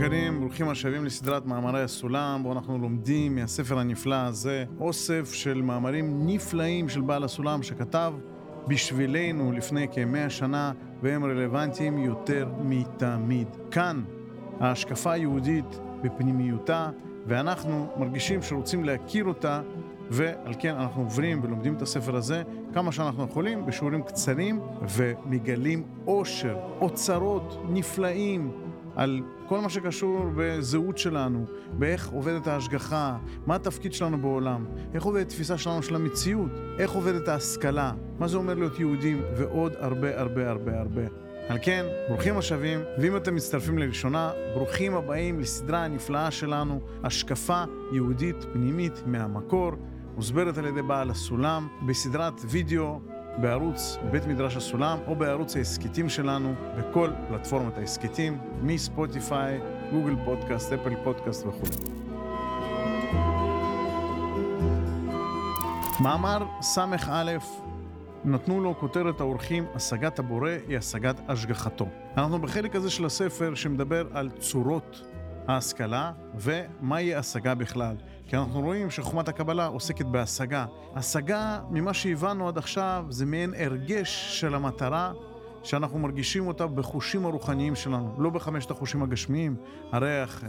יקרים, ברוכים השבים לסדרת מאמרי הסולם, בו אנחנו לומדים מהספר הנפלא הזה אוסף של מאמרים נפלאים של בעל הסולם שכתב בשבילנו לפני כמאה שנה, והם רלוונטיים יותר מתמיד. כאן ההשקפה היהודית בפנימיותה, ואנחנו מרגישים שרוצים להכיר אותה, ועל כן אנחנו עוברים ולומדים את הספר הזה כמה שאנחנו יכולים בשיעורים קצרים, ומגלים עושר, אוצרות נפלאים. על כל מה שקשור בזהות שלנו, באיך עובדת ההשגחה, מה התפקיד שלנו בעולם, איך עובדת התפיסה שלנו של המציאות, איך עובדת ההשכלה, מה זה אומר להיות יהודים, ועוד הרבה הרבה הרבה הרבה. על כן, ברוכים השבים, ואם אתם מצטרפים לראשונה, ברוכים הבאים לסדרה הנפלאה שלנו, השקפה יהודית פנימית מהמקור, מוסברת על ידי בעל הסולם, בסדרת וידאו בערוץ בית מדרש הסולם או בערוץ ההסכתים שלנו בכל פלטפורמת ההסכתים, מספוטיפיי, גוגל פודקאסט, אפל פודקאסט וכו'. מאמר ס"א נתנו לו כותרת האורחים, השגת הבורא היא השגת השגחתו. אנחנו בחלק הזה של הספר שמדבר על צורות ההשכלה ומהי השגה בכלל. כי אנחנו רואים שחוכמת הקבלה עוסקת בהשגה. השגה, ממה שהבנו עד עכשיו, זה מעין הרגש של המטרה שאנחנו מרגישים אותה בחושים הרוחניים שלנו, לא בחמשת החושים הגשמיים, הריח,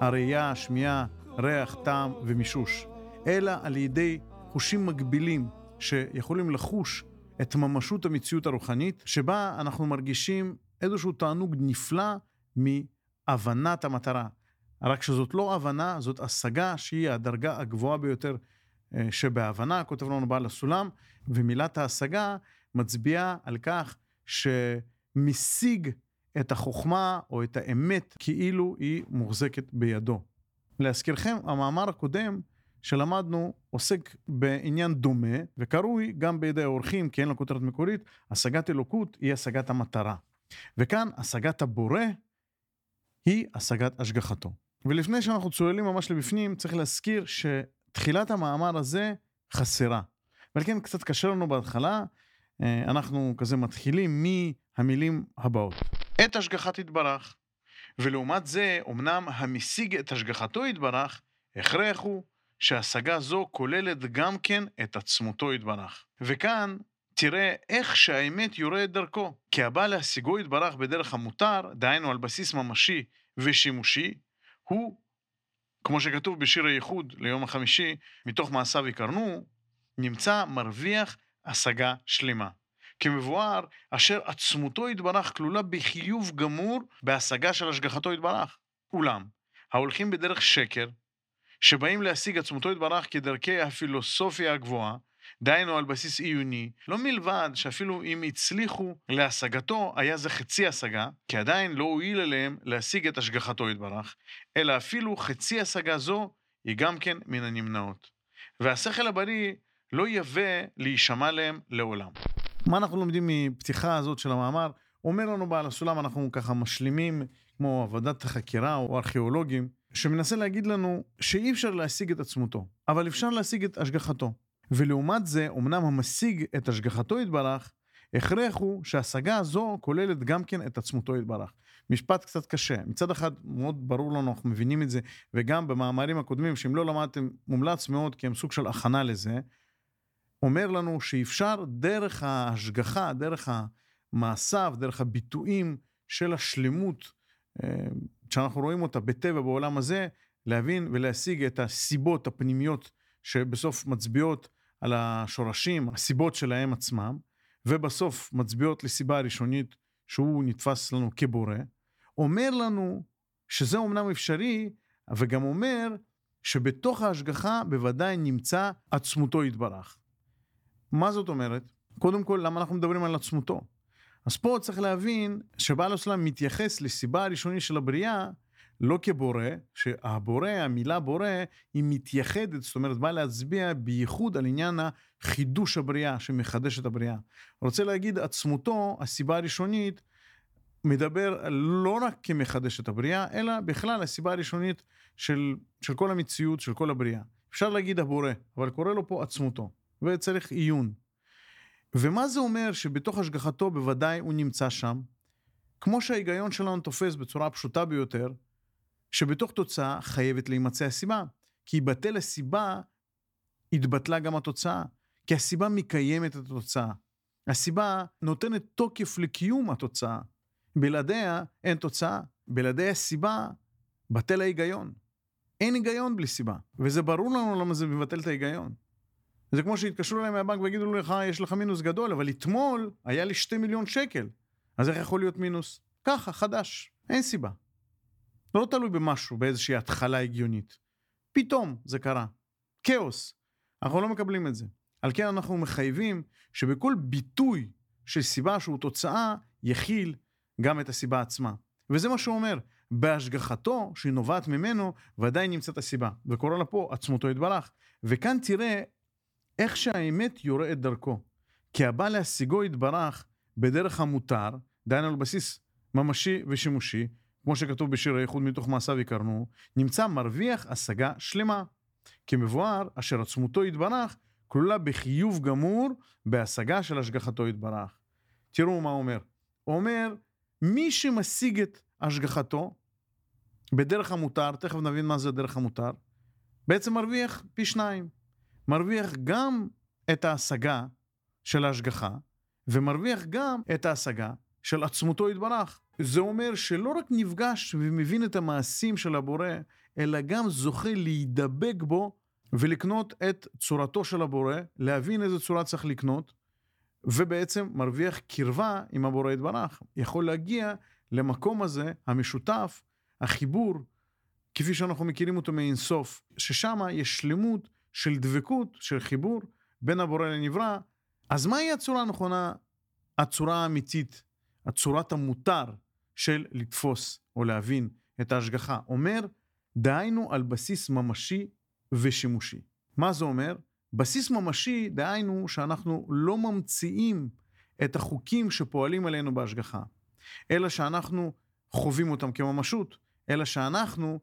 הראייה, השמיעה, ריח, טעם ומישוש, אלא על ידי חושים מקבילים שיכולים לחוש את ממשות המציאות הרוחנית, שבה אנחנו מרגישים איזשהו תענוג נפלא מהבנת המטרה. רק שזאת לא הבנה, זאת השגה שהיא הדרגה הגבוהה ביותר אה, שבהבנה, כותב לנו בעל הסולם, ומילת ההשגה מצביעה על כך שמשיג את החוכמה או את האמת כאילו היא מוחזקת בידו. להזכירכם, המאמר הקודם שלמדנו עוסק בעניין דומה וקרוי גם בידי האורחים, כי אין לו כותרת מקורית, השגת אלוקות היא השגת המטרה. וכאן השגת הבורא היא השגת השגחתו. ולפני שאנחנו צוללים ממש לבפנים, צריך להזכיר שתחילת המאמר הזה חסרה. ועל כן קצת קשה לנו בהתחלה, אה, אנחנו כזה מתחילים מהמילים הבאות. את השגחת יתברך. ולעומת זה, אמנם המשיג את השגחתו יתברך, הכרח הוא שהשגה זו כוללת גם כן את עצמותו יתברך. וכאן תראה איך שהאמת יורד דרכו. כי הבא להשיגו יתברך בדרך המותר, דהיינו על בסיס ממשי ושימושי, הוא, כמו שכתוב בשיר הייחוד ליום החמישי, מתוך מעשיו יקרנו, נמצא מרוויח השגה שלמה. כמבואר, אשר עצמותו יתברך כלולה בחיוב גמור בהשגה של השגחתו יתברך. אולם, ההולכים בדרך שקר, שבאים להשיג עצמותו יתברך כדרכי הפילוסופיה הגבוהה, דהיינו על בסיס עיוני, לא מלבד שאפילו אם הצליחו להשגתו, היה זה חצי השגה, כי עדיין לא הועיל אליהם להשיג את השגחתו יתברך, אלא אפילו חצי השגה זו היא גם כן מן הנמנעות. והשכל הבריא לא יווה להישמע להם לעולם. מה אנחנו לומדים מפתיחה הזאת של המאמר? אומר לנו בעל הסולם, אנחנו ככה משלימים, כמו עבודת החקירה או ארכיאולוגים, שמנסה להגיד לנו שאי אפשר להשיג את עצמותו, אבל אפשר להשיג את השגחתו. ולעומת זה, אמנם המשיג את השגחתו יתברך, הכרח הוא שההשגה הזו כוללת גם כן את עצמותו יתברך. משפט קצת קשה. מצד אחד, מאוד ברור לנו, אנחנו מבינים את זה, וגם במאמרים הקודמים, שאם לא למדתם, מומלץ מאוד, כי הם סוג של הכנה לזה, אומר לנו שאפשר דרך ההשגחה, דרך המעשיו, דרך הביטויים של השלמות, אה, שאנחנו רואים אותה בטבע בעולם הזה, להבין ולהשיג את הסיבות הפנימיות שבסוף מצביעות על השורשים, הסיבות שלהם עצמם, ובסוף מצביעות לסיבה הראשונית שהוא נתפס לנו כבורא, אומר לנו שזה אומנם אפשרי, וגם אומר שבתוך ההשגחה בוודאי נמצא עצמותו יתברך. מה זאת אומרת? קודם כל, למה אנחנו מדברים על עצמותו? אז פה צריך להבין שבעל הסולם מתייחס לסיבה הראשונית של הבריאה לא כבורא, שהבורא, המילה בורא, היא מתייחדת, זאת אומרת, באה להצביע בייחוד על עניין החידוש הבריאה, שמחדש את הבריאה. רוצה להגיד, עצמותו, הסיבה הראשונית, מדבר לא רק כמחדש את הבריאה, אלא בכלל הסיבה הראשונית של, של כל המציאות, של כל הבריאה. אפשר להגיד הבורא, אבל קורא לו פה עצמותו, וצריך עיון. ומה זה אומר שבתוך השגחתו בוודאי הוא נמצא שם? כמו שההיגיון שלנו תופס בצורה פשוטה ביותר, שבתוך תוצאה חייבת להימצא הסיבה. כי יבטל הסיבה, התבטלה גם התוצאה. כי הסיבה מקיימת את התוצאה. הסיבה נותנת תוקף לקיום התוצאה. בלעדיה אין תוצאה. בלעדי הסיבה, בטל ההיגיון. אין היגיון בלי סיבה. וזה ברור לנו למה זה מבטל את ההיגיון. זה כמו שיתקשרו אליי מהבנק ויגידו לך, יש לך מינוס גדול, אבל אתמול היה לי שתי מיליון שקל. אז איך יכול להיות מינוס? ככה, חדש. אין סיבה. לא תלוי במשהו, באיזושהי התחלה הגיונית. פתאום זה קרה. כאוס. אנחנו לא מקבלים את זה. על כן אנחנו מחייבים שבכל ביטוי של סיבה שהוא תוצאה, יכיל גם את הסיבה עצמה. וזה מה שהוא אומר, בהשגחתו, שהיא נובעת ממנו, ודאי נמצאת הסיבה. וקורא לה פה עצמותו יתברך. וכאן תראה איך שהאמת יורה את דרכו. כי הבא להשיגו יתברך בדרך המותר, דהיינו על בסיס ממשי ושימושי, כמו שכתוב בשיר האיחוד מתוך מעשיו יקרנו, נמצא מרוויח השגה שלמה. כמבואר, אשר עצמותו יתברך, כלולה בחיוב גמור בהשגה של השגחתו יתברך. תראו מה הוא אומר. הוא אומר, מי שמשיג את השגחתו בדרך המותר, תכף נבין מה זה דרך המותר, בעצם מרוויח פי שניים. מרוויח גם את ההשגה של ההשגחה, ומרוויח גם את ההשגה של עצמותו יתברך. זה אומר שלא רק נפגש ומבין את המעשים של הבורא, אלא גם זוכה להידבק בו ולקנות את צורתו של הבורא, להבין איזה צורה צריך לקנות, ובעצם מרוויח קרבה עם הבורא יתברך. יכול להגיע למקום הזה, המשותף, החיבור, כפי שאנחנו מכירים אותו מאינסוף, ששם יש שלמות של דבקות, של חיבור בין הבורא לנברא. אז מהי הצורה הנכונה, הצורה האמיתית, הצורת המותר של לתפוס או להבין את ההשגחה? אומר, דהיינו על בסיס ממשי ושימושי. מה זה אומר? בסיס ממשי, דהיינו שאנחנו לא ממציאים את החוקים שפועלים עלינו בהשגחה, אלא שאנחנו חווים אותם כממשות, אלא שאנחנו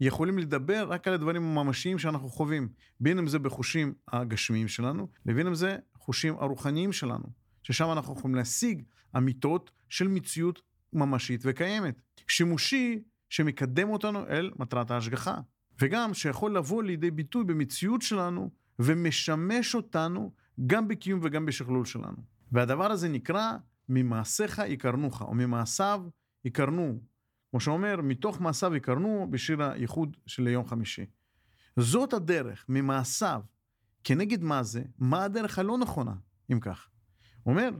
יכולים לדבר רק על הדברים הממשיים שאנחנו חווים, בין אם זה בחושים הגשמיים שלנו, לבין אם זה חושים הרוחניים שלנו, ששם אנחנו יכולים להשיג אמיתות של מציאות ממשית וקיימת. שימושי שמקדם אותנו אל מטרת ההשגחה, וגם שיכול לבוא לידי ביטוי במציאות שלנו ומשמש אותנו גם בקיום וגם בשכלול שלנו. והדבר הזה נקרא ממעשיך יקרנוך, או ממעשיו יקרנו. כמו שאומר, מתוך מעשיו יקרנו בשיר הייחוד של יום חמישי. זאת הדרך, ממעשיו. כנגד מה זה? מה הדרך הלא נכונה, אם כך? הוא אומר,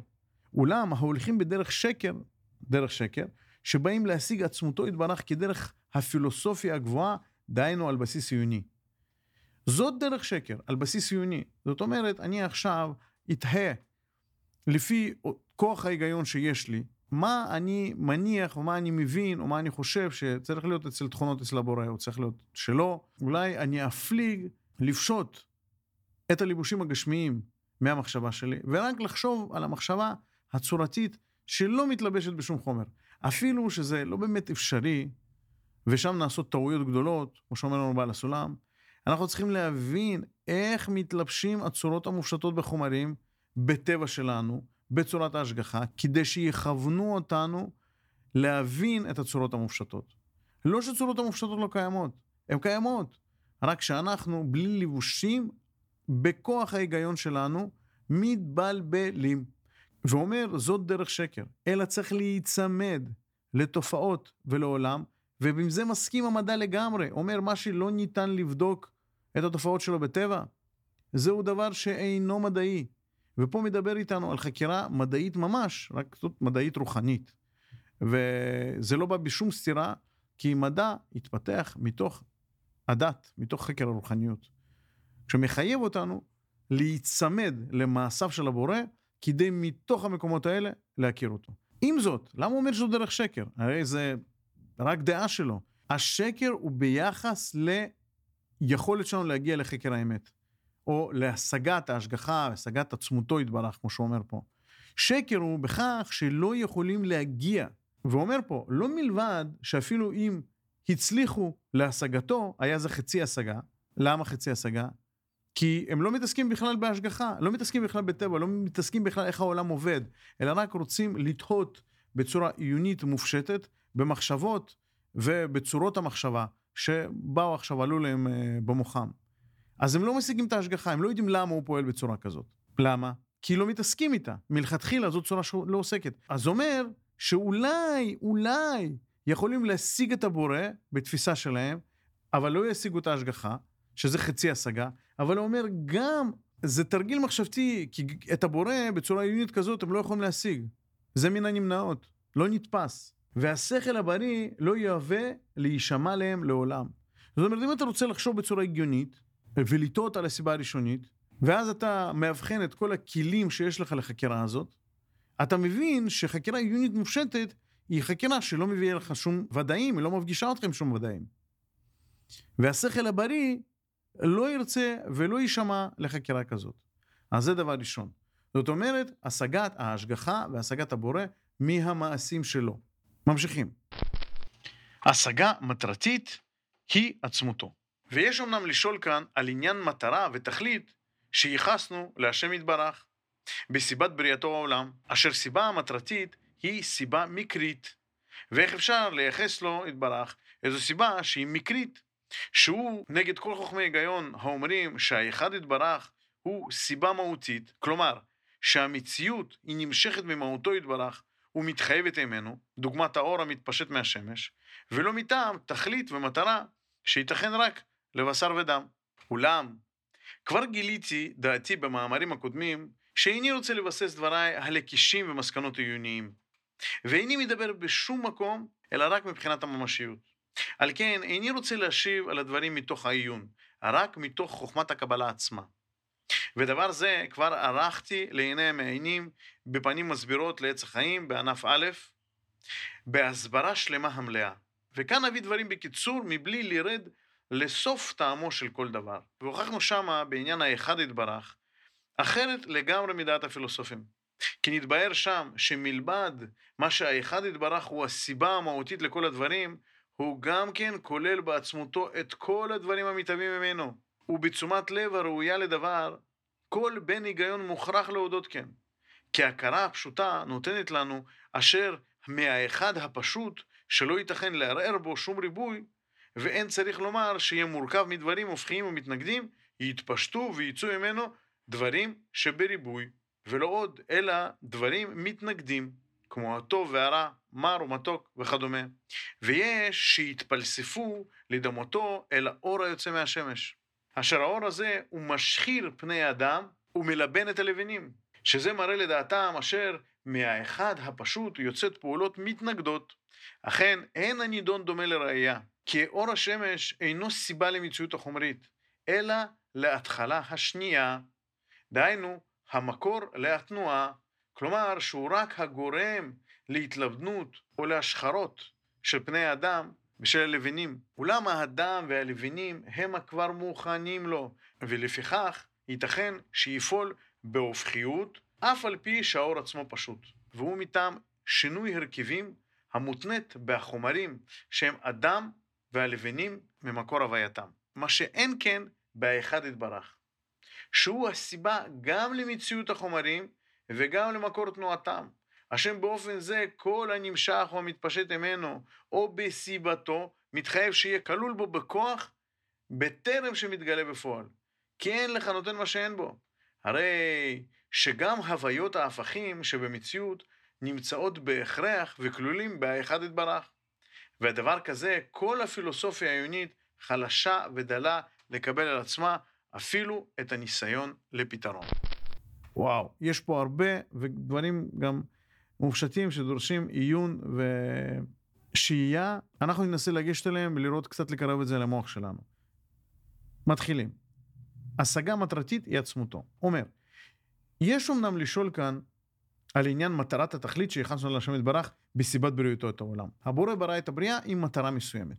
אולם ההולכים בדרך שקר, דרך שקר, שבאים להשיג עצמותו יתברך כדרך הפילוסופיה הגבוהה, דהיינו על בסיס עיוני. זאת דרך שקר, על בסיס עיוני. זאת אומרת, אני עכשיו אתהה לפי כוח ההיגיון שיש לי, מה אני מניח, ומה אני מבין, או מה אני חושב שצריך להיות אצל תכונות אצל הבורא, או צריך להיות שלא. אולי אני אפליג לפשוט את הליבושים הגשמיים מהמחשבה שלי, ורק לחשוב על המחשבה הצורתית שלא מתלבשת בשום חומר. אפילו שזה לא באמת אפשרי, ושם נעשות טעויות גדולות, כמו שאומר לנו בעל הסולם, אנחנו צריכים להבין איך מתלבשים הצורות המופשטות בחומרים בטבע שלנו, בצורת ההשגחה, כדי שיכוונו אותנו להבין את הצורות המופשטות. לא שצורות המופשטות לא קיימות, הן קיימות, רק שאנחנו, בלי לבושים, בכוח ההיגיון שלנו, מתבלבלים. ואומר, זאת דרך שקר, אלא צריך להיצמד לתופעות ולעולם, ובעם זה מסכים המדע לגמרי. אומר, מה שלא ניתן לבדוק את התופעות שלו בטבע, זהו דבר שאינו מדעי. ופה מדבר איתנו על חקירה מדעית ממש, רק זאת מדעית רוחנית. וזה לא בא בשום סתירה, כי מדע התפתח מתוך הדת, מתוך חקר הרוחניות. שמחייב אותנו להיצמד למעשיו של הבורא, כדי מתוך המקומות האלה להכיר אותו. עם זאת, למה הוא אומר שזו דרך שקר? הרי זה רק דעה שלו. השקר הוא ביחס ליכולת שלנו להגיע לחקר האמת. או להשגת ההשגחה, השגת עצמותו יתברך, כמו שהוא אומר פה. שקר הוא בכך שלא יכולים להגיע. ואומר פה, לא מלבד שאפילו אם הצליחו להשגתו, היה זה חצי השגה. למה חצי השגה? כי הם לא מתעסקים בכלל בהשגחה, לא מתעסקים בכלל בטבע, לא מתעסקים בכלל איך העולם עובד, אלא רק רוצים לתהות בצורה עיונית ומופשטת, במחשבות ובצורות המחשבה שבאו עכשיו, עלו להם אה, במוחם. אז הם לא משיגים את ההשגחה, הם לא יודעים למה הוא פועל בצורה כזאת. למה? כי לא מתעסקים איתה. מלכתחילה זו צורה שלא עוסקת. אז אומר שאולי, אולי, יכולים להשיג את הבורא בתפיסה שלהם, אבל לא ישיגו את ההשגחה, שזה חצי השגה, אבל הוא אומר גם, זה תרגיל מחשבתי, כי את הבורא בצורה עיונית כזאת הם לא יכולים להשיג. זה מן הנמנעות, לא נתפס. והשכל הבריא לא יהווה להישמע להם לעולם. זאת אומרת, אם אתה רוצה לחשוב בצורה הגיונית, ולטעות על הסיבה הראשונית, ואז אתה מאבחן את כל הכלים שיש לך לחקירה הזאת, אתה מבין שחקירה עיונית מופשטת היא חקירה שלא מביאה לך שום ודאים, היא לא מפגישה אותך עם שום ודאים. והשכל הבריא לא ירצה ולא יישמע לחקירה כזאת. אז זה דבר ראשון. זאת אומרת, השגת ההשגחה והשגת הבורא מהמעשים שלו. ממשיכים. השגה מטרתית היא עצמותו. ויש אמנם לשאול כאן על עניין מטרה ותכלית שייחסנו להשם יתברך בסיבת בריאתו העולם, אשר סיבה המטרתית היא סיבה מקרית. ואיך אפשר לייחס לו יתברך איזו סיבה שהיא מקרית, שהוא נגד כל חוכמי היגיון האומרים שהאחד יתברך הוא סיבה מהותית, כלומר שהמציאות היא נמשכת ממהותו יתברך ומתחייבת ממנו, דוגמת האור המתפשט מהשמש, ולא מטעם תכלית ומטרה שייתכן רק לבשר ודם. אולם, כבר גיליתי דעתי במאמרים הקודמים, שאיני רוצה לבסס דבריי על הקישים ומסקנות עיוניים, ואיני מדבר בשום מקום, אלא רק מבחינת הממשיות. על כן, איני רוצה להשיב על הדברים מתוך העיון, רק מתוך חוכמת הקבלה עצמה. ודבר זה כבר ערכתי לעיני המעיינים בפנים מסבירות לעץ החיים בענף א', בהסברה שלמה המלאה. וכאן נביא דברים בקיצור מבלי לרד לסוף טעמו של כל דבר. והוכחנו שמה בעניין האחד יתברך, אחרת לגמרי מדעת הפילוסופים. כי נתבהר שם שמלבד מה שהאחד יתברך הוא הסיבה המהותית לכל הדברים, הוא גם כן כולל בעצמותו את כל הדברים המתהווים ממנו. ובתשומת לב הראויה לדבר, כל בן היגיון מוכרח להודות כן. כי ההכרה הפשוטה נותנת לנו אשר מהאחד הפשוט, שלא ייתכן לערער בו שום ריבוי, ואין צריך לומר שיהיה מורכב מדברים הופכיים ומתנגדים, יתפשטו ויצאו ממנו דברים שבריבוי, ולא עוד, אלא דברים מתנגדים, כמו הטוב והרע, מר ומתוק וכדומה. ויש שיתפלספו לדמותו אל האור היוצא מהשמש. אשר האור הזה הוא משחיר פני האדם ומלבן את הלבנים, שזה מראה לדעתם אשר מהאחד הפשוט יוצאת פעולות מתנגדות. אכן, אין הנידון דומה לראייה, כי אור השמש אינו סיבה למציאות החומרית, אלא להתחלה השנייה, דהיינו, המקור להתנועה, כלומר שהוא רק הגורם להתלבנות או להשחרות של פני האדם ושל הלבנים. אולם האדם והלבנים הם הכבר מוכנים לו, ולפיכך ייתכן שיפעל בהופכיות, אף על פי שהאור עצמו פשוט. והוא מטעם שינוי הרכבים המותנית בחומרים שהם אדם והלבנים ממקור הווייתם. מה שאין כן בהאחד יתברך. שהוא הסיבה גם למציאות החומרים וגם למקור תנועתם. השם באופן זה כל הנמשך או המתפשט ממנו או בסיבתו מתחייב שיהיה כלול בו בכוח בטרם שמתגלה בפועל. כי אין לך נותן מה שאין בו. הרי שגם הוויות ההפכים שבמציאות נמצאות בהכרח וכלולים באחד יתברך. והדבר כזה, כל הפילוסופיה העיונית חלשה ודלה לקבל על עצמה אפילו את הניסיון לפתרון. וואו, יש פה הרבה ודברים גם מופשטים שדורשים עיון ושהייה. אנחנו ננסה לגשת אליהם ולראות קצת לקרב את זה למוח שלנו. מתחילים. השגה מטרתית היא עצמותו. אומר, יש אמנם לשאול כאן על עניין מטרת התכלית שהכנסנו להשם יתברך בסיבת בריאותו את העולם. הבורא ברא את הבריאה עם מטרה מסוימת.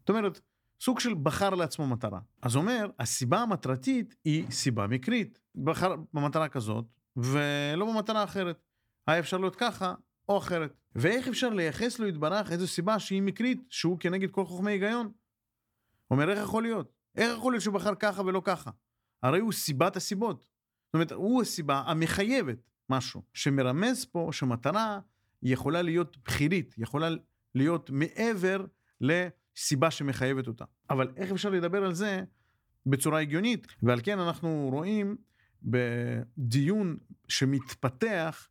זאת אומרת, סוג של בחר לעצמו מטרה. אז אומר, הסיבה המטרתית היא סיבה מקרית. בחר במטרה כזאת, ולא במטרה אחרת. היה אפשר להיות ככה או אחרת. ואיך אפשר לייחס לו יתברך איזו סיבה שהיא מקרית, שהוא כנגד כל חוכמי היגיון? אומר, איך יכול להיות? איך יכול להיות שהוא בחר ככה ולא ככה? הרי הוא סיבת הסיבות. זאת אומרת, הוא הסיבה המחייבת משהו, שמרמז פה שמטרה יכולה להיות בחילית, יכולה להיות מעבר לסיבה שמחייבת אותה. אבל איך אפשר לדבר על זה בצורה הגיונית? ועל כן אנחנו רואים בדיון שמתפתח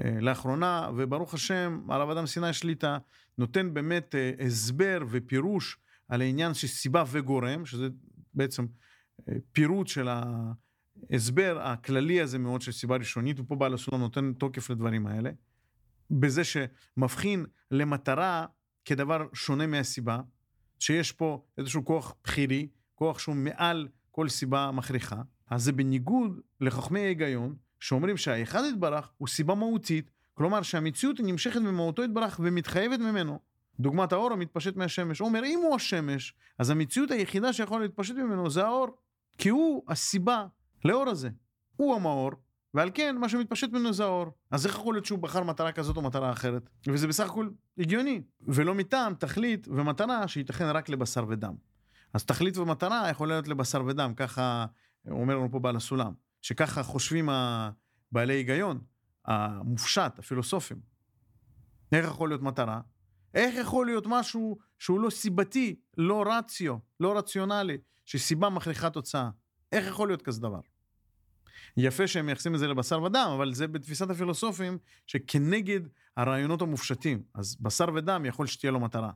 אה, לאחרונה, וברוך השם, הרב אדם סיני שליטה נותן באמת אה, הסבר ופירוש על העניין של סיבה וגורם, שזה בעצם אה, פירוט של ההסבר הכללי הזה מאוד של סיבה ראשונית, ופה בעל הסולם נותן תוקף לדברים האלה, בזה שמבחין למטרה כדבר שונה מהסיבה, שיש פה איזשהו כוח בחירי, כוח שהוא מעל כל סיבה מכריחה, אז זה בניגוד לחכמי ההיגיון, שאומרים שהאחד יתברך הוא סיבה מהותית, כלומר שהמציאות נמשכת ממהותו יתברך ומתחייבת ממנו. דוגמת האור המתפשט מהשמש. הוא אומר, אם הוא השמש, אז המציאות היחידה שיכולה להתפשט ממנו זה האור. כי הוא הסיבה לאור הזה. הוא המאור, ועל כן מה שמתפשט ממנו זה האור. אז איך יכול להיות שהוא בחר מטרה כזאת או מטרה אחרת? וזה בסך הכל הגיוני. ולא מטעם תכלית ומטרה שייתכן רק לבשר ודם. אז תכלית ומטרה יכולה להיות לבשר ודם, ככה אומר לנו פה בעל הסולם. שככה חושבים בעלי היגיון, המופשט, הפילוסופים. איך יכול להיות מטרה? איך יכול להיות משהו שהוא לא סיבתי, לא רציו, לא רציונלי, שסיבה מכריחה תוצאה? איך יכול להיות כזה דבר? יפה שהם מייחסים את זה לבשר ודם, אבל זה בתפיסת הפילוסופים שכנגד הרעיונות המופשטים. אז בשר ודם יכול שתהיה לו מטרה.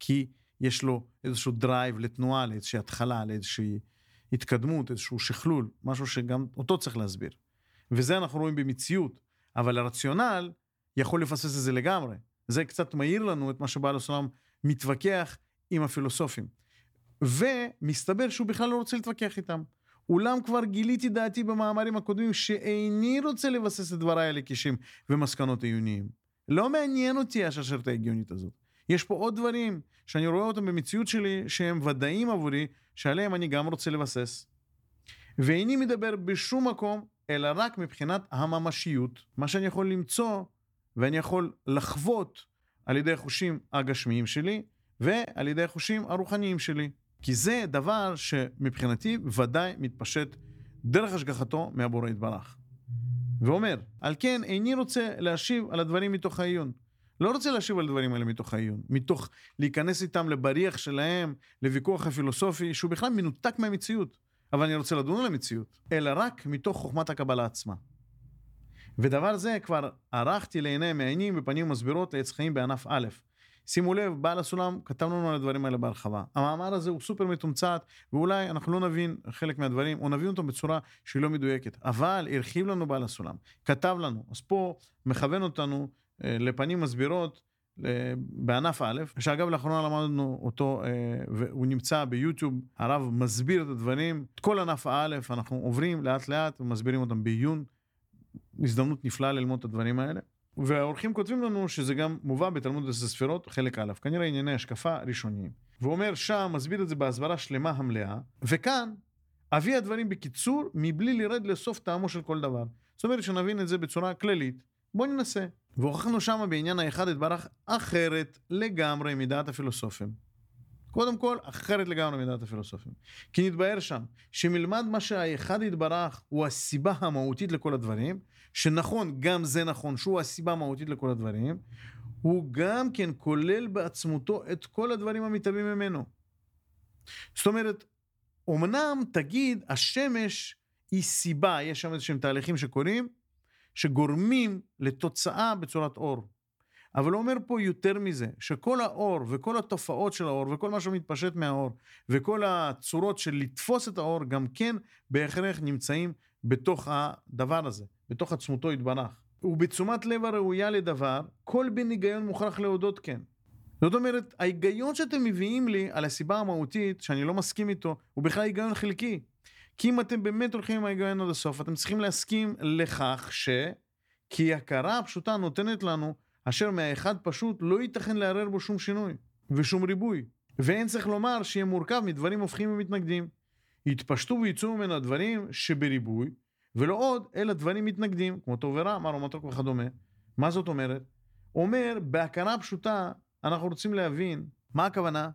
כי יש לו איזשהו drive לתנועה, לאיזושהי התחלה, לאיזושהי התקדמות, איזשהו שכלול, משהו שגם אותו צריך להסביר. וזה אנחנו רואים במציאות, אבל הרציונל יכול לפספס את זה לגמרי. זה קצת מאיר לנו את מה שבעל הסולם מתווכח עם הפילוסופים. ומסתבר שהוא בכלל לא רוצה להתווכח איתם. אולם כבר גיליתי דעתי במאמרים הקודמים שאיני רוצה לבסס את דבריי על הקישים ומסקנות עיוניים. לא מעניין אותי השרשרת ההגיונית הזאת. יש פה עוד דברים שאני רואה אותם במציאות שלי שהם ודאיים עבורי, שעליהם אני גם רוצה לבסס. ואיני מדבר בשום מקום, אלא רק מבחינת הממשיות, מה שאני יכול למצוא ואני יכול לחוות על ידי החושים הגשמיים שלי ועל ידי החושים הרוחניים שלי. כי זה דבר שמבחינתי ודאי מתפשט דרך השגחתו מהבורא יתברך. ואומר, על כן איני רוצה להשיב על הדברים מתוך העיון. לא רוצה להשיב על הדברים האלה מתוך העיון, מתוך להיכנס איתם לבריח שלהם, לוויכוח הפילוסופי, שהוא בכלל מנותק מהמציאות. אבל אני רוצה לדון על המציאות, אלא רק מתוך חוכמת הקבלה עצמה. ודבר זה כבר ערכתי לעיני מעיינים בפנים מסבירות לעץ חיים בענף א'. שימו לב, בעל הסולם כתב לנו על הדברים האלה בהרחבה. המאמר הזה הוא סופר מתומצת, ואולי אנחנו לא נבין חלק מהדברים, או נבין אותם בצורה שהיא לא מדויקת. אבל הרחיב לנו בעל הסולם, כתב לנו. אז פה מכוון אותנו אה, לפנים מסבירות בענף א', שאגב לאחרונה למדנו אותו אה, והוא נמצא ביוטיוב, הרב מסביר את הדברים, את כל ענף א', אנחנו עוברים לאט לאט ומסבירים אותם בעיון, הזדמנות נפלאה ללמוד את הדברים האלה. והאורחים כותבים לנו שזה גם מובא בתלמוד הספירות, חלק א', כנראה ענייני השקפה ראשוניים. והוא אומר שם, מסביר את זה בהסברה שלמה המלאה, וכאן אביא הדברים בקיצור, מבלי לרד לסוף טעמו של כל דבר. זאת אומרת שנבין את זה בצורה כללית. בואו ננסה. והוכחנו שמה בעניין האחד יתברך אחרת לגמרי מדעת הפילוסופים. קודם כל, אחרת לגמרי מדעת הפילוסופים. כי נתבהר שם שמלמד מה שהאחד יתברך הוא הסיבה המהותית לכל הדברים, שנכון, גם זה נכון, שהוא הסיבה המהותית לכל הדברים, הוא גם כן כולל בעצמותו את כל הדברים המתהווים ממנו. זאת אומרת, אמנם תגיד, השמש היא סיבה, יש שם איזשהם תהליכים שקורים, שגורמים לתוצאה בצורת אור. אבל הוא אומר פה יותר מזה, שכל האור וכל התופעות של האור וכל מה שמתפשט מהאור וכל הצורות של לתפוס את האור גם כן בהכרח נמצאים בתוך הדבר הזה, בתוך עצמותו יתברך. ובתשומת לב הראויה לדבר, כל בן היגיון מוכרח להודות כן. זאת אומרת, ההיגיון שאתם מביאים לי על הסיבה המהותית, שאני לא מסכים איתו, הוא בכלל היגיון חלקי. כי אם אתם באמת הולכים עם ההיגיון עד הסוף, אתם צריכים להסכים לכך ש... כי הכרה הפשוטה נותנת לנו, אשר מהאחד פשוט לא ייתכן לערער בו שום שינוי ושום ריבוי. ואין צריך לומר שיהיה מורכב מדברים הופכים ומתנגדים. יתפשטו ויצאו ממנו הדברים שבריבוי, ולא עוד, אלא דברים מתנגדים, כמו טוב ורע, מר ומתוק וכדומה. מה זאת אומרת? אומר, בהכרה פשוטה, אנחנו רוצים להבין מה הכוונה,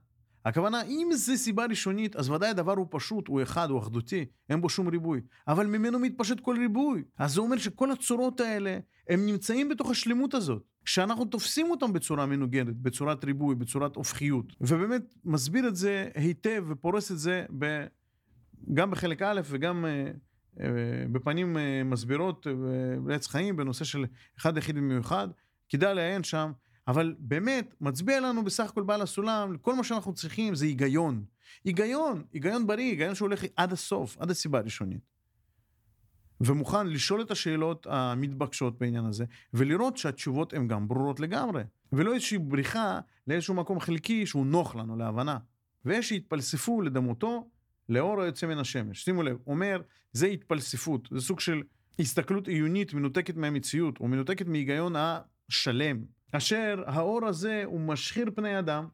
הכוונה, אם זה סיבה ראשונית, אז ודאי הדבר הוא פשוט, הוא אחד, הוא אחדותי, אין בו שום ריבוי. אבל ממנו מתפשט כל ריבוי. אז זה אומר שכל הצורות האלה, הם נמצאים בתוך השלמות הזאת. שאנחנו תופסים אותם בצורה מנוגדת, בצורת ריבוי, בצורת הופכיות. ובאמת מסביר את זה היטב ופורס את זה ב... גם בחלק א' וגם uh, uh, בפנים uh, מסבירות בעץ חיים בנושא של אחד יחיד במיוחד. כדאי לעיין שם, אבל באמת מצביע לנו בסך הכל בעל הסולם, כל מה שאנחנו צריכים זה היגיון. היגיון, היגיון בריא, היגיון שהולך עד הסוף, עד הסיבה הראשונית. ומוכן לשאול את השאלות המתבקשות בעניין הזה, ולראות שהתשובות הן גם ברורות לגמרי, ולא איזושהי בריחה לאיזשהו מקום חלקי שהוא נוח לנו להבנה. ויש שיתפלספו לדמותו לאור היוצא מן השמש. שימו לב, אומר, זה התפלספות, זה סוג של הסתכלות עיונית מנותקת מהמציאות, או מנותקת מהיגיון השלם, אשר האור הזה הוא משחיר פני אדם,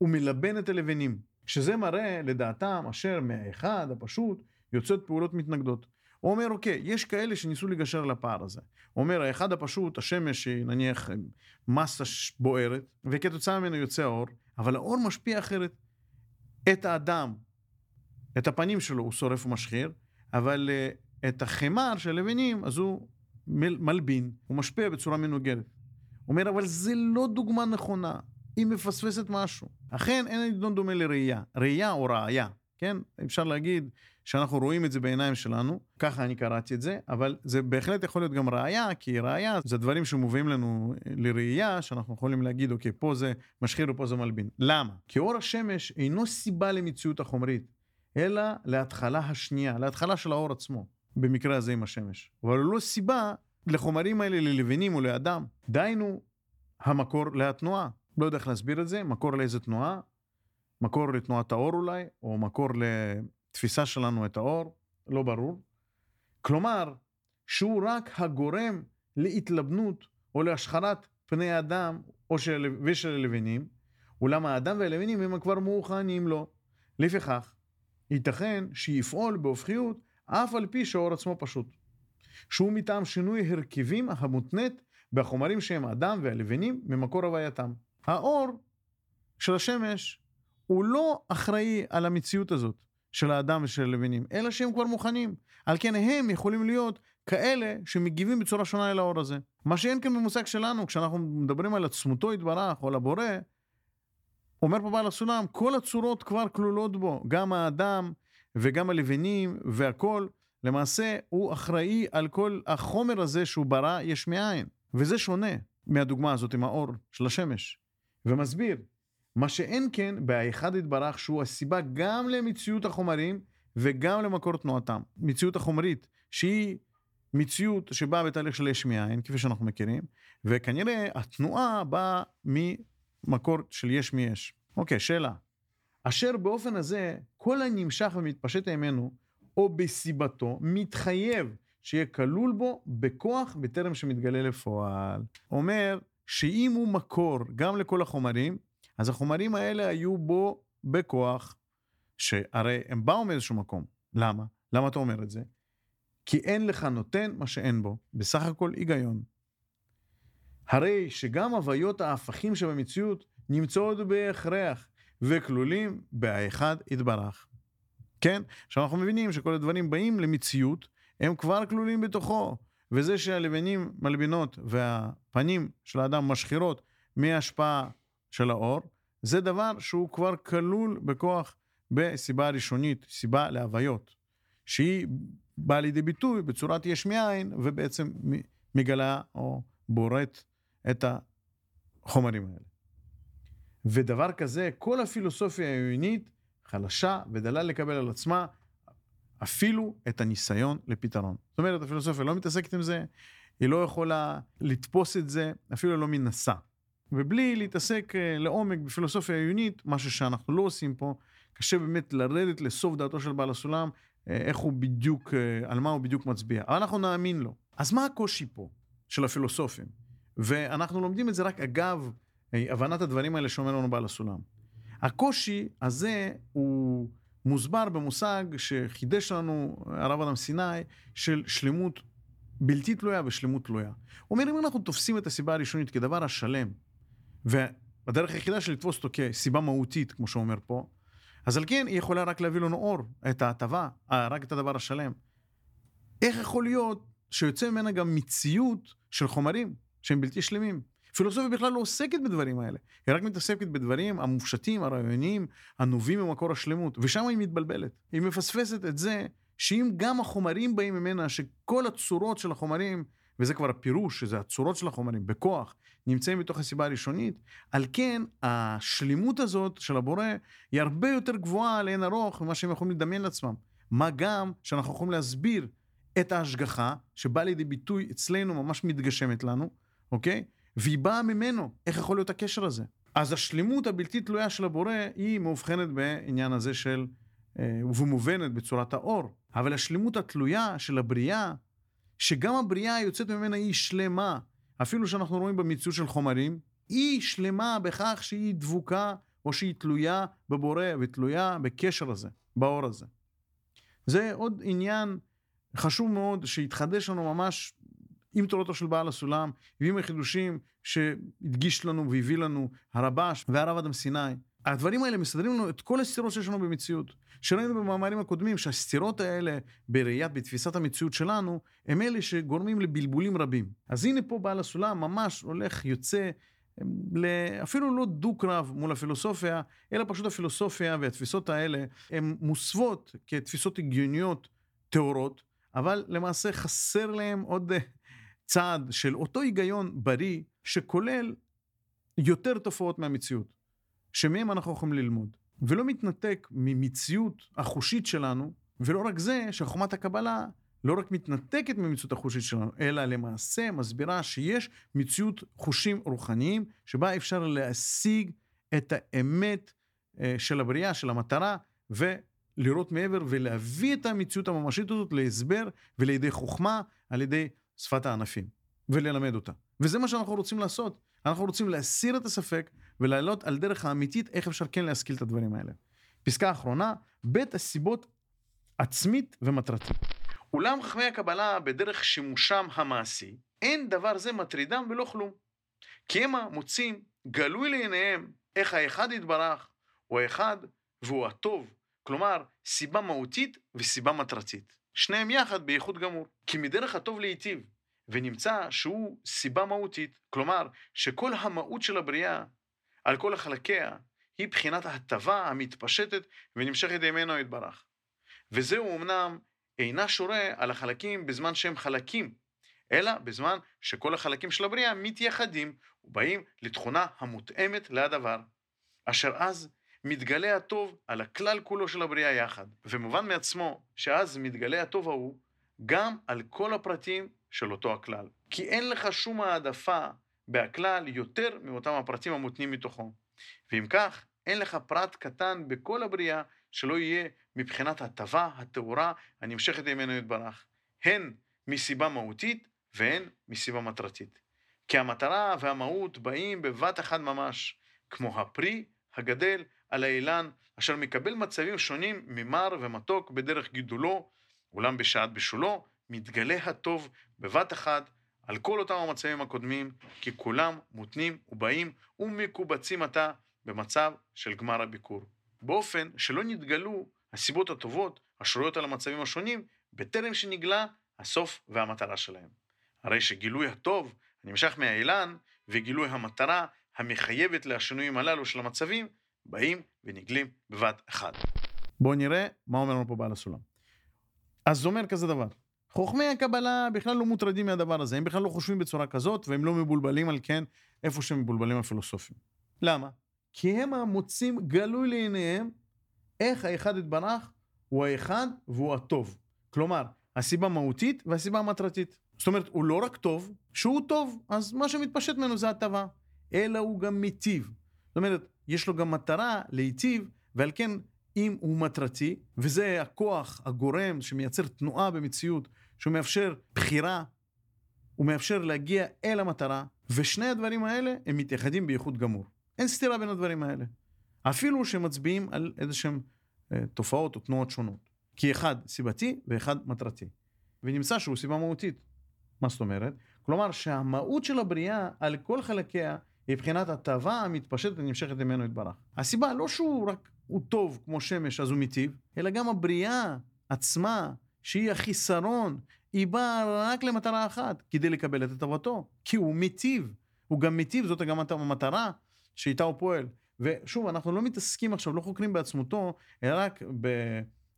ומלבן את הלבנים, שזה מראה לדעתם אשר מהאחד הפשוט יוצאות פעולות מתנגדות. הוא אומר, אוקיי, יש כאלה שניסו לגשר לפער הזה. הוא אומר, האחד הפשוט, השמש היא נניח מסה בוערת, וכתוצאה ממנו יוצא האור, אבל האור משפיע אחרת. את האדם, את הפנים שלו הוא שורף ומשחיר, אבל uh, את החמר של הלבנים, אז הוא מלבין, הוא משפיע בצורה מנוגדת. הוא אומר, אבל זה לא דוגמה נכונה, היא מפספסת משהו. אכן, אין עדון דומה לראייה. ראייה או ראייה, כן? אפשר להגיד שאנחנו רואים את זה בעיניים שלנו, ככה אני קראתי את זה, אבל זה בהחלט יכול להיות גם ראייה, כי ראייה זה דברים שמובאים לנו לראייה, שאנחנו יכולים להגיד, אוקיי, פה זה משחיר ופה זה מלבין. למה? כי אור השמש אינו סיבה למציאות החומרית, אלא להתחלה השנייה, להתחלה של האור עצמו, במקרה הזה עם השמש. אבל הוא לא סיבה לחומרים האלה, ללבנים או לאדם. דהיינו, המקור לתנועה. לא יודע איך להסביר את זה, מקור לאיזה תנועה, מקור לתנועת האור אולי, או מקור לתפיסה שלנו את האור, לא ברור. כלומר, שהוא רק הגורם להתלבנות או להשחרת פני האדם או של, ושל הלבנים, אולם האדם והלבנים הם כבר מוכנים לו. לפיכך, ייתכן שיפעול בהופכיות אף על פי שהאור עצמו פשוט. שהוא מטעם שינוי הרכבים המותנית בחומרים שהם האדם והלבנים ממקור הווייתם. האור של השמש הוא לא אחראי על המציאות הזאת של האדם ושל הלבנים, אלא שהם כבר מוכנים. על כן הם יכולים להיות כאלה שמגיבים בצורה שונה אל האור הזה. מה שאין כאן במושג שלנו, כשאנחנו מדברים על עצמותו יתברך או על הבורא, אומר פה בעל הסולם, כל הצורות כבר כלולות בו, גם האדם וגם הלבנים והכל. למעשה הוא אחראי על כל החומר הזה שהוא ברא יש מאין. וזה שונה מהדוגמה הזאת עם האור של השמש. ומסביר, מה שאין כן בהאחד יתברך שהוא הסיבה גם למציאות החומרים וגם למקור תנועתם. מציאות החומרית, שהיא מציאות שבאה בתהליך של יש מאין, כפי שאנחנו מכירים, וכנראה התנועה באה ממקור של יש מיש. אוקיי, שאלה. אשר באופן הזה, כל הנמשך ומתפשט ממנו, או בסיבתו, מתחייב שיהיה כלול בו בכוח בטרם שמתגלה לפועל. אומר שאם הוא מקור גם לכל החומרים, אז החומרים האלה היו בו בכוח, שהרי הם באו מאיזשהו מקום. למה? למה אתה אומר את זה? כי אין לך נותן מה שאין בו, בסך הכל היגיון. הרי שגם הוויות ההפכים שבמציאות נמצאות בהכרח וכלולים בהאחד יתברך. כן? עכשיו אנחנו מבינים שכל הדברים באים למציאות, הם כבר כלולים בתוכו. וזה שהלבנים מלבינות והפנים של האדם משחירות מהשפעה של האור, זה דבר שהוא כבר כלול בכוח בסיבה ראשונית, סיבה להוויות, שהיא באה לידי ביטוי בצורת יש מאין, ובעצם מגלה או בורט את החומרים האלה. ודבר כזה, כל הפילוסופיה העיונית חלשה ודלה לקבל על עצמה אפילו את הניסיון לפתרון. זאת אומרת, הפילוסופיה לא מתעסקת עם זה, היא לא יכולה לתפוס את זה, אפילו לא מנסה. ובלי להתעסק אה, לעומק בפילוסופיה העיונית, משהו שאנחנו לא עושים פה, קשה באמת לרדת לסוף דעתו של בעל הסולם, אה, איך הוא בדיוק, אה, על מה הוא בדיוק מצביע. אבל אנחנו נאמין לו. אז מה הקושי פה של הפילוסופים? ואנחנו לומדים את זה רק אגב הבנת הדברים האלה שאומר לנו בעל הסולם. הקושי הזה הוא מוסבר במושג שחידש לנו הרב אדם סיני של שלמות בלתי תלויה ושלמות תלויה. הוא אומר, אם אנחנו תופסים את הסיבה הראשונית כדבר השלם, והדרך היחידה של לתפוס אותו כסיבה מהותית, כמו שהוא אומר פה, אז על כן היא יכולה רק להביא לנו אור, את ההטבה, אה, רק את הדבר השלם. איך יכול להיות שיוצא ממנה גם מציאות של חומרים שהם בלתי שלמים? פילוסופיה בכלל לא עוסקת בדברים האלה, היא רק מתעסקת בדברים המופשטים, הרעיוניים, הנובעים ממקור השלמות, ושם היא מתבלבלת. היא מפספסת את זה שאם גם החומרים באים ממנה, שכל הצורות של החומרים, וזה כבר הפירוש, שזה הצורות של החומרים, בכוח, נמצאים בתוך הסיבה הראשונית, על כן השלמות הזאת של הבורא היא הרבה יותר גבוהה לאין ארוך ממה שהם יכולים לדמיין לעצמם. מה גם שאנחנו יכולים להסביר את ההשגחה, שבאה לידי ביטוי אצלנו, ממש מתגשמת לנו, אוקיי? והיא באה ממנו, איך יכול להיות הקשר הזה? אז השלמות הבלתי תלויה של הבורא היא מאובחנת בעניין הזה של, אה, ומובנת בצורת האור. אבל השלמות התלויה של הבריאה, שגם הבריאה היוצאת ממנה היא שלמה, אפילו שאנחנו רואים במציאות של חומרים, היא שלמה בכך שהיא דבוקה או שהיא תלויה בבורא ותלויה בקשר הזה, באור הזה. זה עוד עניין חשוב מאוד שהתחדש לנו ממש עם תורתו של בעל הסולם ועם החידושים שהדגיש לנו והביא לנו הרבש והרב אדם סיני. הדברים האלה מסדרים לנו את כל הסתירות שיש לנו במציאות. שראינו במאמרים הקודמים שהסתירות האלה בראיית, בתפיסת המציאות שלנו, הם אלה שגורמים לבלבולים רבים. אז הנה פה בעל הסולם ממש הולך, יוצא, אפילו לא דו-קרב מול הפילוסופיה, אלא פשוט הפילוסופיה והתפיסות האלה הן מוסוות כתפיסות הגיוניות טהורות, אבל למעשה חסר להם עוד צעד של אותו היגיון בריא שכולל יותר תופעות מהמציאות, שמהם אנחנו יכולים ללמוד. ולא מתנתק ממציאות החושית שלנו, ולא רק זה, שחומת הקבלה לא רק מתנתקת ממציאות החושית שלנו, אלא למעשה מסבירה שיש מציאות חושים רוחניים, שבה אפשר להשיג את האמת אה, של הבריאה, של המטרה, ולראות מעבר ולהביא את המציאות הממשית הזאת להסבר ולידי חוכמה על ידי שפת הענפים, וללמד אותה. וזה מה שאנחנו רוצים לעשות. אנחנו רוצים להסיר את הספק ולעלות על דרך האמיתית איך אפשר כן להשכיל את הדברים האלה. פסקה אחרונה, בית הסיבות עצמית ומטרתית. אולם חכמי הקבלה בדרך שימושם המעשי, אין דבר זה מטרידם ולא כלום. כי המה מוצאים גלוי לעיניהם איך האחד יתברך הוא האחד והוא הטוב, כלומר סיבה מהותית וסיבה מטרתית. שניהם יחד בייחוד גמור. כי מדרך הטוב להיטיב, ונמצא שהוא סיבה מהותית, כלומר שכל המהות של הבריאה על כל חלקיה היא בחינת ההטבה המתפשטת ונמשכת ממנו יתברך. וזהו אמנם אינה שורה על החלקים בזמן שהם חלקים, אלא בזמן שכל החלקים של הבריאה מתייחדים ובאים לתכונה המותאמת לדבר, אשר אז מתגלה הטוב על הכלל כולו של הבריאה יחד, ומובן מעצמו שאז מתגלה הטוב ההוא גם על כל הפרטים של אותו הכלל. כי אין לך שום העדפה בהכלל יותר מאותם הפרטים המותנים מתוכו. ואם כך, אין לך פרט קטן בכל הבריאה שלא יהיה מבחינת הטבה הטהורה הנמשכת ממנו יתברך, הן מסיבה מהותית והן מסיבה מטרתית. כי המטרה והמהות באים בבת אחת ממש, כמו הפרי הגדל על האילן, אשר מקבל מצבים שונים ממר ומתוק בדרך גידולו, אולם בשעת בשולו מתגלה הטוב בבת אחת על כל אותם המצבים הקודמים, כי כולם מותנים ובאים ומקובצים עתה במצב של גמר הביקור. באופן שלא נתגלו הסיבות הטובות השרויות על המצבים השונים, בטרם שנגלה הסוף והמטרה שלהם. הרי שגילוי הטוב הנמשך מהאילן וגילוי המטרה המחייבת לשינויים הללו של המצבים, באים ונגלים בבת אחת. בואו נראה מה אומר לנו פה בעל הסולם. אז זה אומר כזה דבר, חוכמי הקבלה בכלל לא מוטרדים מהדבר הזה, הם בכלל לא חושבים בצורה כזאת, והם לא מבולבלים על כן איפה שהם מבולבלים הפילוסופים. למה? כי הם המוצאים גלוי לעיניהם איך האחד יתברך הוא האחד והוא הטוב. כלומר, הסיבה מהותית והסיבה המטרתית. זאת אומרת, הוא לא רק טוב, שהוא טוב, אז מה שמתפשט ממנו זה הטבה, אלא הוא גם מיטיב. זאת אומרת, יש לו גם מטרה להיטיב, ועל כן אם הוא מטרתי, וזה הכוח הגורם שמייצר תנועה במציאות, שהוא מאפשר בחירה, הוא מאפשר להגיע אל המטרה, ושני הדברים האלה הם מתייחדים בייחוד גמור. אין סתירה בין הדברים האלה. אפילו שמצביעים על איזה שהם אה, תופעות או תנועות שונות. כי אחד סיבתי ואחד מטרתי. ונמצא שהוא סיבה מהותית. מה זאת אומרת? כלומר שהמהות של הבריאה על כל חלקיה היא מבחינת הטבה המתפשטת ונמשכת ממנו יתברך. הסיבה לא שהוא רק הוא טוב כמו שמש אז הוא מיטיב, אלא גם הבריאה עצמה, שהיא החיסרון, היא באה רק למטרה אחת, כדי לקבל את הטבתו, כי הוא מיטיב. הוא גם מיטיב, זאת גם המטרה שאיתה הוא פועל. ושוב, אנחנו לא מתעסקים עכשיו, לא חוקרים בעצמותו, אלא רק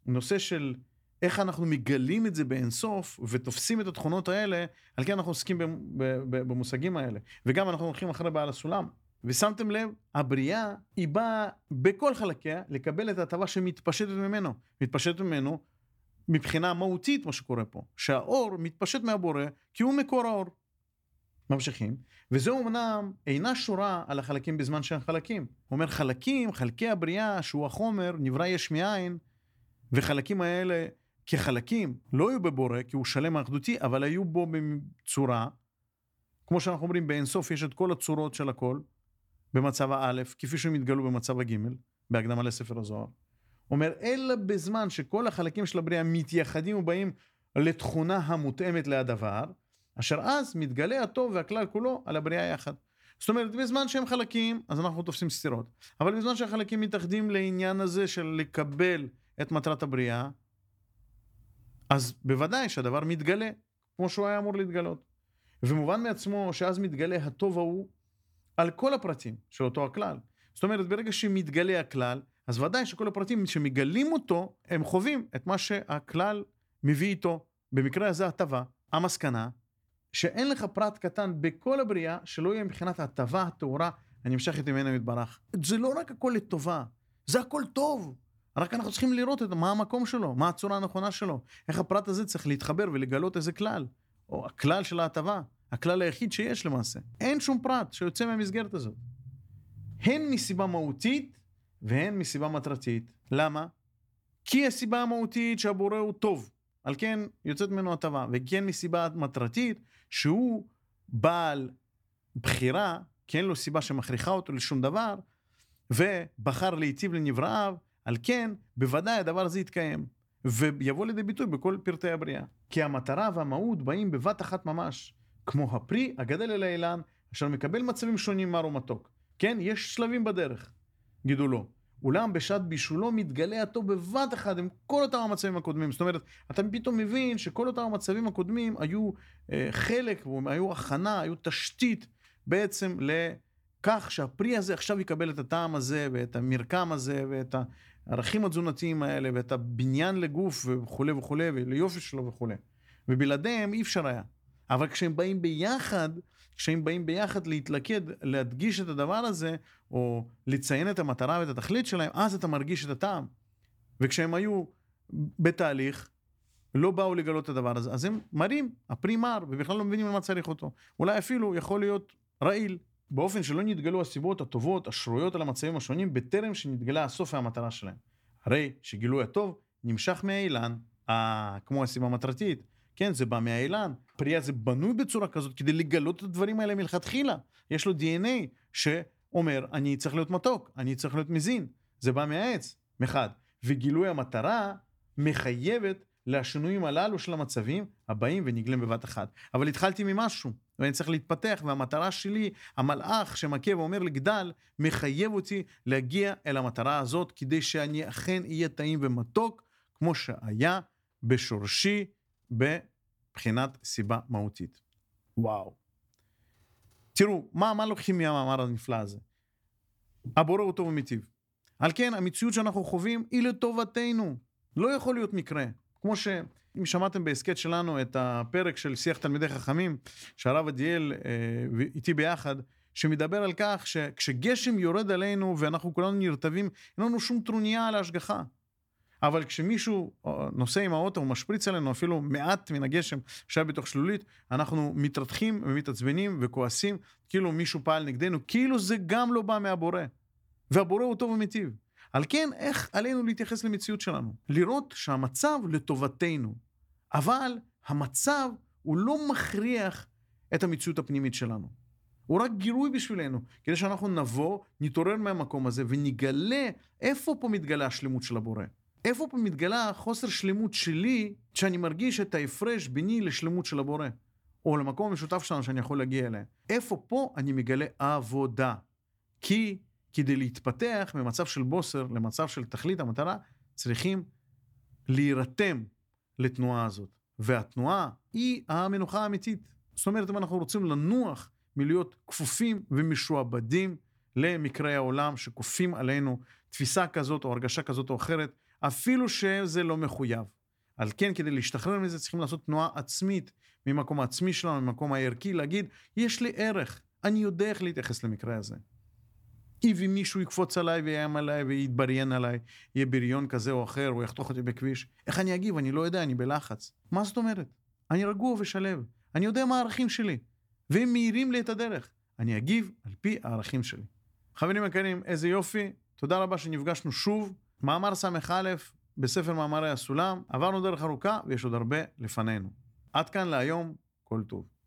בנושא של איך אנחנו מגלים את זה באינסוף ותופסים את התכונות האלה, על כן אנחנו עוסקים במושגים האלה. וגם אנחנו הולכים אחרי בעל הסולם. ושמתם לב, הבריאה היא באה בכל חלקיה לקבל את ההטבה שמתפשטת ממנו. מתפשטת ממנו מבחינה מהותית, מה שקורה פה. שהאור מתפשט מהבורא כי הוא מקור האור. ממשיכים, וזו אמנם אינה שורה על החלקים בזמן שהם חלקים. הוא אומר חלקים, חלקי הבריאה, שהוא החומר, נברא יש מאין, וחלקים האלה כחלקים לא היו בבורא, כי הוא שלם אחדותי, אבל היו בו בצורה, כמו שאנחנו אומרים, באינסוף יש את כל הצורות של הכל, במצב האלף, כפי שהם התגלו במצב הגימל, בהקדמה לספר הזוהר. אומר, אלא בזמן שכל החלקים של הבריאה מתייחדים ובאים לתכונה המותאמת להדבר, אשר אז מתגלה הטוב והכלל כולו על הבריאה יחד. זאת אומרת, בזמן שהם חלקים, אז אנחנו תופסים סתירות. אבל בזמן שהחלקים מתאחדים לעניין הזה של לקבל את מטרת הבריאה, אז בוודאי שהדבר מתגלה, כמו שהוא היה אמור להתגלות. ומובן מעצמו שאז מתגלה הטוב ההוא על כל הפרטים של אותו הכלל. זאת אומרת, ברגע שמתגלה הכלל, אז ודאי שכל הפרטים שמגלים אותו, הם חווים את מה שהכלל מביא איתו. במקרה הזה הטבה, המסקנה, שאין לך פרט קטן בכל הבריאה שלא יהיה מבחינת ההטבה הטהורה הנמשכת ממנו יתברך. זה לא רק הכל לטובה, זה הכל טוב. רק אנחנו צריכים לראות את מה המקום שלו, מה הצורה הנכונה שלו, איך הפרט הזה צריך להתחבר ולגלות איזה כלל, או הכלל של ההטבה, הכלל היחיד שיש למעשה. אין שום פרט שיוצא מהמסגרת הזאת. הן מסיבה מהותית והן מסיבה מטרתית. למה? כי הסיבה המהותית שהבורא הוא טוב, על כן יוצאת ממנו הטבה, וכן מסיבה מטרתית שהוא בעל בחירה, כי אין לו סיבה שמכריחה אותו לשום דבר, ובחר להיטיב לנבראיו, על כן בוודאי הדבר הזה יתקיים, ויבוא לידי ביטוי בכל פרטי הבריאה. כי המטרה והמהות באים בבת אחת ממש, כמו הפרי הגדל אל האילן, אשר מקבל מצבים שונים מר ומתוק. כן, יש שלבים בדרך, גידולו. אולם בשעת בישולו מתגלה הטוב בבת אחת עם כל אותם המצבים הקודמים. זאת אומרת, אתה פתאום מבין שכל אותם המצבים הקודמים היו אה, חלק, היו הכנה, היו תשתית בעצם לכך שהפרי הזה עכשיו יקבל את הטעם הזה ואת המרקם הזה ואת הערכים התזונתיים האלה ואת הבניין לגוף וכולי וכולי וליופי שלו וכולי. ובלעדיהם אי אפשר היה. אבל כשהם באים ביחד, כשהם באים ביחד להתלכד, להדגיש את הדבר הזה, או לציין את המטרה ואת התכלית שלהם, אז אתה מרגיש את הטעם. וכשהם היו בתהליך, לא באו לגלות את הדבר הזה, אז הם מראים, הפרי מר, ובכלל לא מבינים למה צריך אותו. אולי אפילו יכול להיות רעיל, באופן שלא נתגלו הסיבות הטובות, השרויות על המצבים השונים, בטרם שנתגלה הסוף והמטרה שלהם. הרי שגילוי הטוב נמשך מהאילן, אה, כמו הסיבה המטרתית, כן, זה בא מהאילן. פרי הזה בנוי בצורה כזאת כדי לגלות את הדברים האלה מלכתחילה. יש לו DNA שאומר, אני צריך להיות מתוק, אני צריך להיות מזין. זה בא מהעץ, מחד. וגילוי המטרה מחייבת לשינויים הללו של המצבים הבאים ונגלים בבת אחת. אבל התחלתי ממשהו, ואני צריך להתפתח, והמטרה שלי, המלאך שמכה ואומר לגדל, מחייב אותי להגיע אל המטרה הזאת, כדי שאני אכן אהיה טעים ומתוק, כמו שהיה בשורשי בבחינת סיבה מהותית. וואו. תראו, מה, מה לוקחים מהמאמר הנפלא הזה? הבורא הוא טוב ומיטיב. על כן, המציאות שאנחנו חווים היא לטובתנו. לא יכול להיות מקרה. כמו שאם שמעתם בהסכת שלנו את הפרק של שיח תלמידי חכמים, שהרב עדיאל אה, איתי ביחד, שמדבר על כך שכשגשם יורד עלינו ואנחנו כולנו נרטבים, אין לנו שום טרוניה על ההשגחה. אבל כשמישהו אה, נוסע עם האוטו ומשפריץ עלינו אפילו מעט מן הגשם שהיה בתוך שלולית, אנחנו מתרתחים ומתעצבנים וכועסים, כאילו מישהו פעל נגדנו, כאילו זה גם לא בא מהבורא. והבורא הוא טוב ומיטיב. על כן, איך עלינו להתייחס למציאות שלנו? לראות שהמצב לטובתנו, אבל המצב הוא לא מכריח את המציאות הפנימית שלנו. הוא רק גירוי בשבילנו, כדי שאנחנו נבוא, נתעורר מהמקום הזה ונגלה איפה פה מתגלה השלמות של הבורא. איפה פה מתגלה חוסר שלמות שלי, שאני מרגיש את ההפרש ביני לשלמות של הבורא, או למקום המשותף שלנו שאני יכול להגיע אליה. איפה פה אני מגלה עבודה? כי כדי להתפתח ממצב של בוסר למצב של תכלית המטרה, צריכים להירתם לתנועה הזאת. והתנועה היא המנוחה האמיתית. זאת אומרת, אם אנחנו רוצים לנוח מלהיות כפופים ומשועבדים למקראי העולם שכופים עלינו תפיסה כזאת או הרגשה כזאת או אחרת, אפילו שזה לא מחויב. על כן, כדי להשתחרר מזה צריכים לעשות תנועה עצמית ממקום העצמי שלנו, ממקום הערכי, להגיד, יש לי ערך, אני יודע איך להתייחס למקרה הזה. אם מישהו יקפוץ עליי ויאיים עליי ויתבריין עליי, יהיה בריון כזה או אחר, או יחתוך אותי בכביש, איך אני אגיב? אני לא יודע, אני בלחץ. מה זאת אומרת? אני רגוע ושלב, אני יודע מה הערכים שלי, והם מאירים לי את הדרך. אני אגיב על פי הערכים שלי. חברים יקרים, איזה יופי, תודה רבה שנפגשנו שוב. מאמר ס"א בספר מאמרי הסולם, עברנו דרך ארוכה ויש עוד הרבה לפנינו. עד כאן להיום, כל טוב.